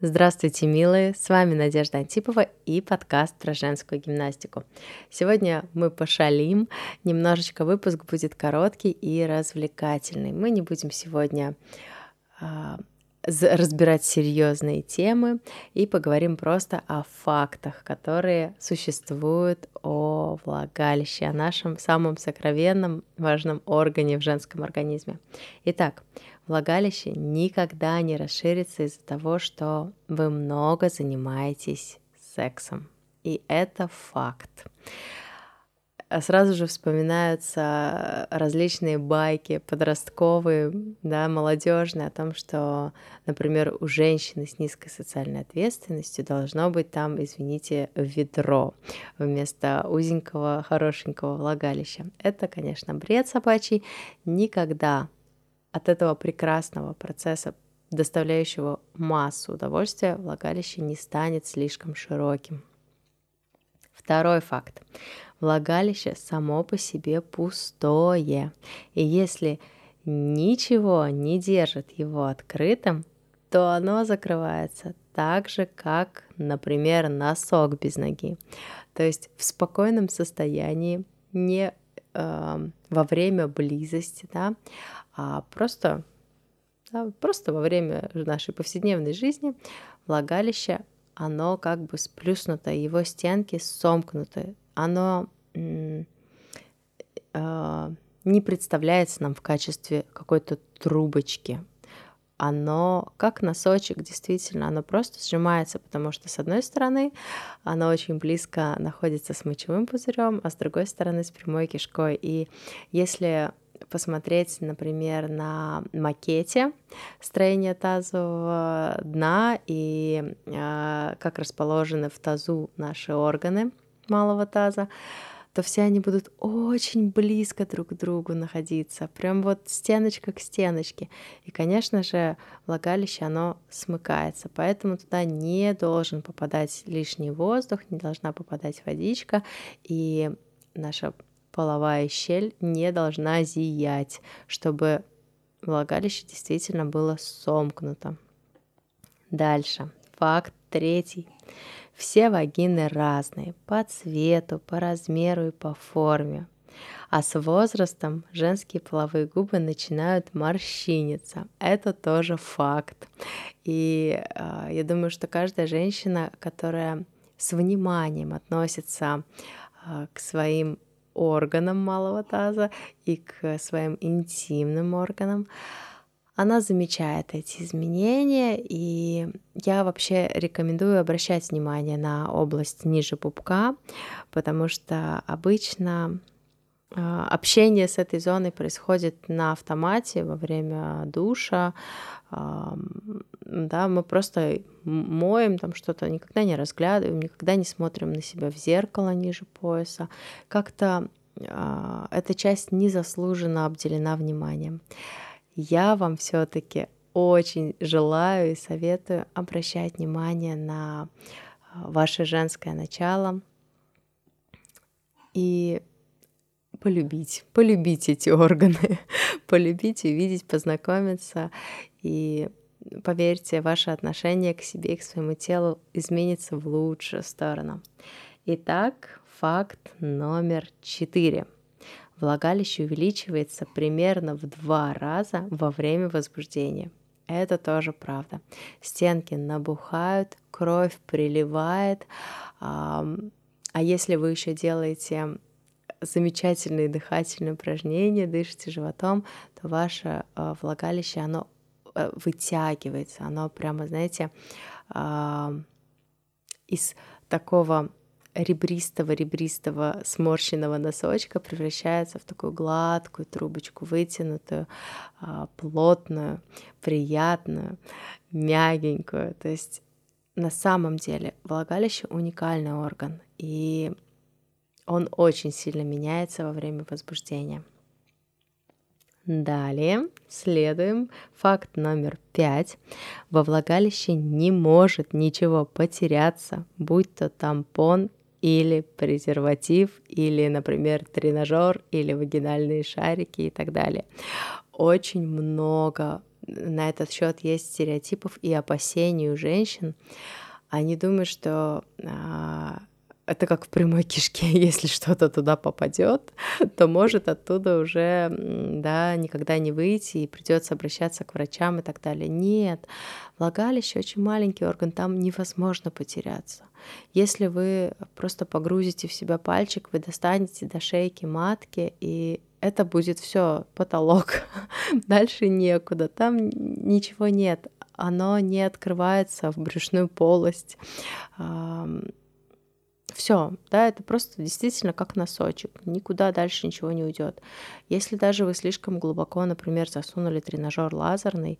Здравствуйте, милые! С вами Надежда Антипова и подкаст про женскую гимнастику. Сегодня мы пошалим, немножечко выпуск будет короткий и развлекательный. Мы не будем сегодня а, разбирать серьезные темы и поговорим просто о фактах, которые существуют о влагалище, о нашем самом сокровенном важном органе в женском организме. Итак, влагалище никогда не расширится из-за того, что вы много занимаетесь сексом. И это факт. А сразу же вспоминаются различные байки подростковые, да, молодежные о том, что, например, у женщины с низкой социальной ответственностью должно быть там, извините, ведро вместо узенького, хорошенького влагалища. Это, конечно, бред собачий. Никогда от этого прекрасного процесса, доставляющего массу удовольствия, влагалище не станет слишком широким. Второй факт. Влагалище само по себе пустое. И если ничего не держит его открытым, то оно закрывается так же, как, например, носок без ноги. То есть в спокойном состоянии, не э, во время близости, да, а просто, да, просто во время нашей повседневной жизни влагалище, оно как бы сплюснуто, его стенки сомкнуты, оно э, не представляется нам в качестве какой-то трубочки. Оно как носочек, действительно, оно просто сжимается, потому что с одной стороны оно очень близко находится с мочевым пузырем, а с другой стороны с прямой кишкой. И если посмотреть, например, на макете строения тазового дна и э, как расположены в тазу наши органы малого таза, то все они будут очень близко друг к другу находиться, прям вот стеночка к стеночке. И, конечно же, влагалище, оно смыкается, поэтому туда не должен попадать лишний воздух, не должна попадать водичка, и наша половая щель не должна зиять, чтобы влагалище действительно было сомкнуто. Дальше. Факт третий. Все вагины разные по цвету, по размеру и по форме. А с возрастом женские половые губы начинают морщиниться. Это тоже факт. И э, я думаю, что каждая женщина, которая с вниманием относится э, к своим органам малого таза и к своим интимным органам, она замечает эти изменения, и я вообще рекомендую обращать внимание на область ниже пупка, потому что обычно общение с этой зоной происходит на автомате во время душа, да, мы просто моем там что-то, никогда не разглядываем, никогда не смотрим на себя в зеркало ниже пояса. Как-то э, эта часть незаслуженно обделена вниманием. Я вам все-таки очень желаю и советую обращать внимание на а, ваше женское начало. И полюбить, полюбить эти органы, полюбить, увидеть, познакомиться. И поверьте, ваше отношение к себе и к своему телу изменится в лучшую сторону. Итак, факт номер четыре – влагалище увеличивается примерно в два раза во время возбуждения. Это тоже правда. Стенки набухают, кровь приливает. А если вы еще делаете замечательные дыхательные упражнения, дышите животом, то ваше а, влагалище, оно э, вытягивается, оно прямо, знаете, из такого ребристого-ребристого сморщенного носочка превращается в такую гладкую трубочку, вытянутую, а, плотную, приятную, мягенькую. То есть на самом деле влагалище уникальный орган, и он очень сильно меняется во время возбуждения. Далее следуем факт номер пять. Во влагалище не может ничего потеряться, будь то тампон или презерватив, или, например, тренажер, или вагинальные шарики и так далее. Очень много на этот счет есть стереотипов и опасений у женщин. Они думают, что а, это как в прямой кишке, если что-то туда попадет, то может оттуда уже да, никогда не выйти и придется обращаться к врачам и так далее. Нет, влагалище очень маленький орган, там невозможно потеряться. Если вы просто погрузите в себя пальчик, вы достанете до шейки матки, и это будет все потолок. Дальше некуда, там ничего нет. Оно не открывается в брюшную полость все, да, это просто действительно как носочек, никуда дальше ничего не уйдет. Если даже вы слишком глубоко, например, засунули тренажер лазерный,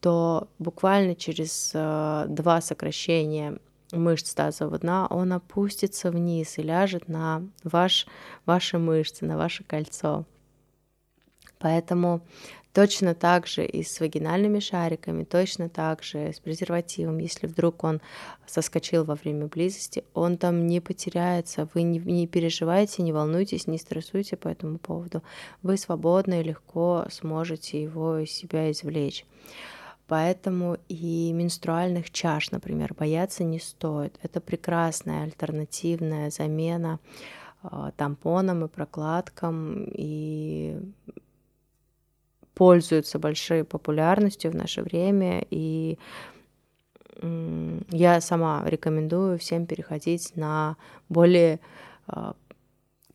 то буквально через э, два сокращения мышц тазового дна, он опустится вниз и ляжет на ваш, ваши мышцы, на ваше кольцо. Поэтому Точно так же и с вагинальными шариками, точно так же с презервативом. Если вдруг он соскочил во время близости, он там не потеряется. Вы не, не переживайте, не волнуйтесь, не стрессуйте по этому поводу. Вы свободно и легко сможете его из себя извлечь. Поэтому и менструальных чаш, например, бояться не стоит. Это прекрасная альтернативная замена э, тампонам и прокладкам, и пользуются большой популярностью в наше время, и я сама рекомендую всем переходить на более а,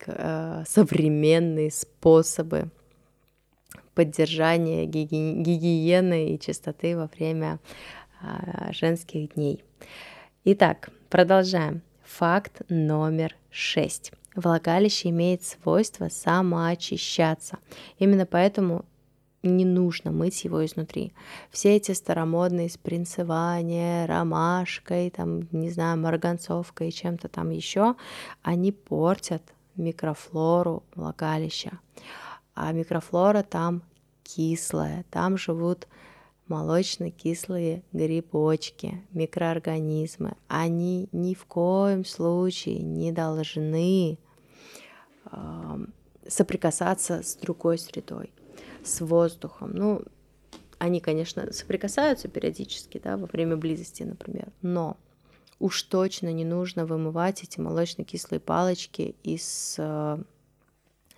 а, современные способы поддержания гигиены и чистоты во время а, женских дней. Итак, продолжаем. Факт номер шесть. Влагалище имеет свойство самоочищаться. Именно поэтому не нужно мыть его изнутри. Все эти старомодные спринцевания, ромашкой, там, не знаю, марганцовкой и чем-то там еще, они портят микрофлору влагалища. А микрофлора там кислая, там живут молочно-кислые грибочки, микроорганизмы. Они ни в коем случае не должны э, соприкасаться с другой средой с воздухом. Ну, они, конечно, соприкасаются периодически, да, во время близости, например, но уж точно не нужно вымывать эти молочно-кислые палочки из э,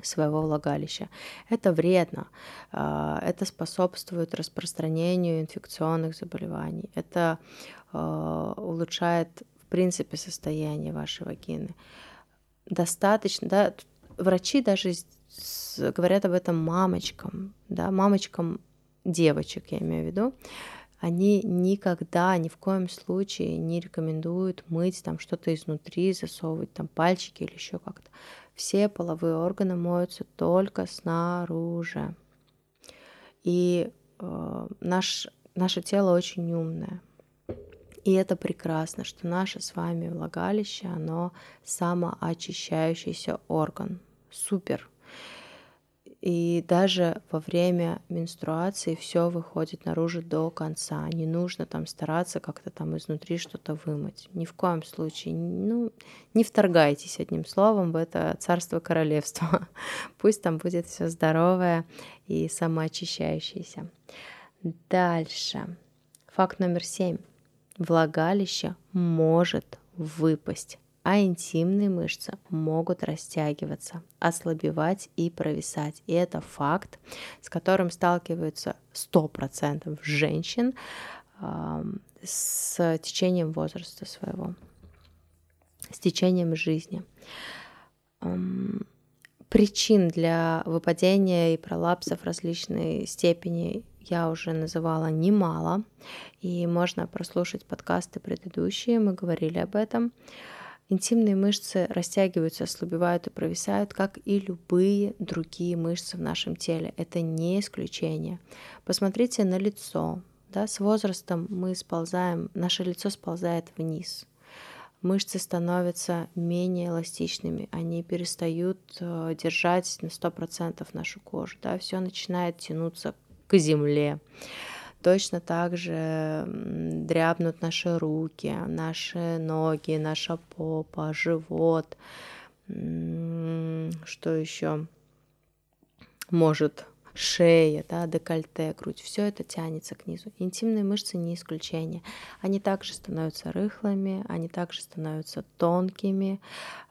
своего влагалища. Это вредно, э, это способствует распространению инфекционных заболеваний, это э, улучшает, в принципе, состояние вашей вагины. Достаточно, да, врачи даже говорят об этом мамочкам, да, мамочкам девочек, я имею в виду, они никогда, ни в коем случае не рекомендуют мыть там что-то изнутри, засовывать там пальчики или еще как-то. Все половые органы моются только снаружи. И э, наш, наше тело очень умное. И это прекрасно, что наше с вами влагалище, оно самоочищающийся орган. Супер. И даже во время менструации все выходит наружу до конца. Не нужно там стараться как-то там изнутри что-то вымыть. Ни в коем случае. Ну, не вторгайтесь одним словом в это царство королевства. Пусть там будет все здоровое и самоочищающееся. Дальше. Факт номер семь. Влагалище может выпасть а интимные мышцы могут растягиваться, ослабевать и провисать. И это факт, с которым сталкиваются 100% женщин э, с течением возраста своего, с течением жизни. Причин для выпадения и пролапсов различной степени я уже называла немало, и можно прослушать подкасты предыдущие, мы говорили об этом. Интимные мышцы растягиваются, ослабевают и провисают, как и любые другие мышцы в нашем теле. Это не исключение. Посмотрите на лицо. Да, с возрастом мы сползаем, наше лицо сползает вниз. Мышцы становятся менее эластичными, они перестают э, держать на 100% нашу кожу. Да, все начинает тянуться к земле. Точно так же дрябнут наши руки, наши ноги, наша попа, живот. Что еще может шея, да, декольте, грудь, все это тянется к низу. Интимные мышцы не исключение. Они также становятся рыхлыми, они также становятся тонкими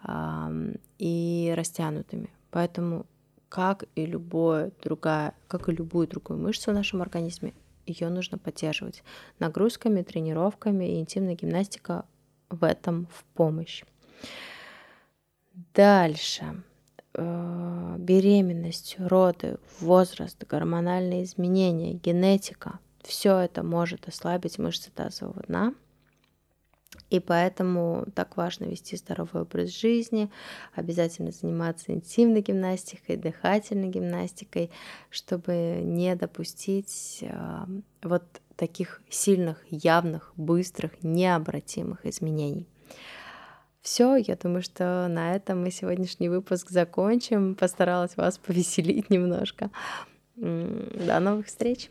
э, и растянутыми. Поэтому как и любое другая, как и любую другую мышцу в нашем организме, ее нужно поддерживать нагрузками, тренировками, и интимная гимнастика в этом в помощь. Дальше. Э, беременность, роды, возраст, гормональные изменения, генетика. Все это может ослабить мышцы тазового дна – и поэтому так важно вести здоровый образ жизни, обязательно заниматься интимной гимнастикой, дыхательной гимнастикой, чтобы не допустить э, вот таких сильных, явных, быстрых, необратимых изменений. Все, я думаю, что на этом мы сегодняшний выпуск закончим. Постаралась вас повеселить немножко. До новых встреч!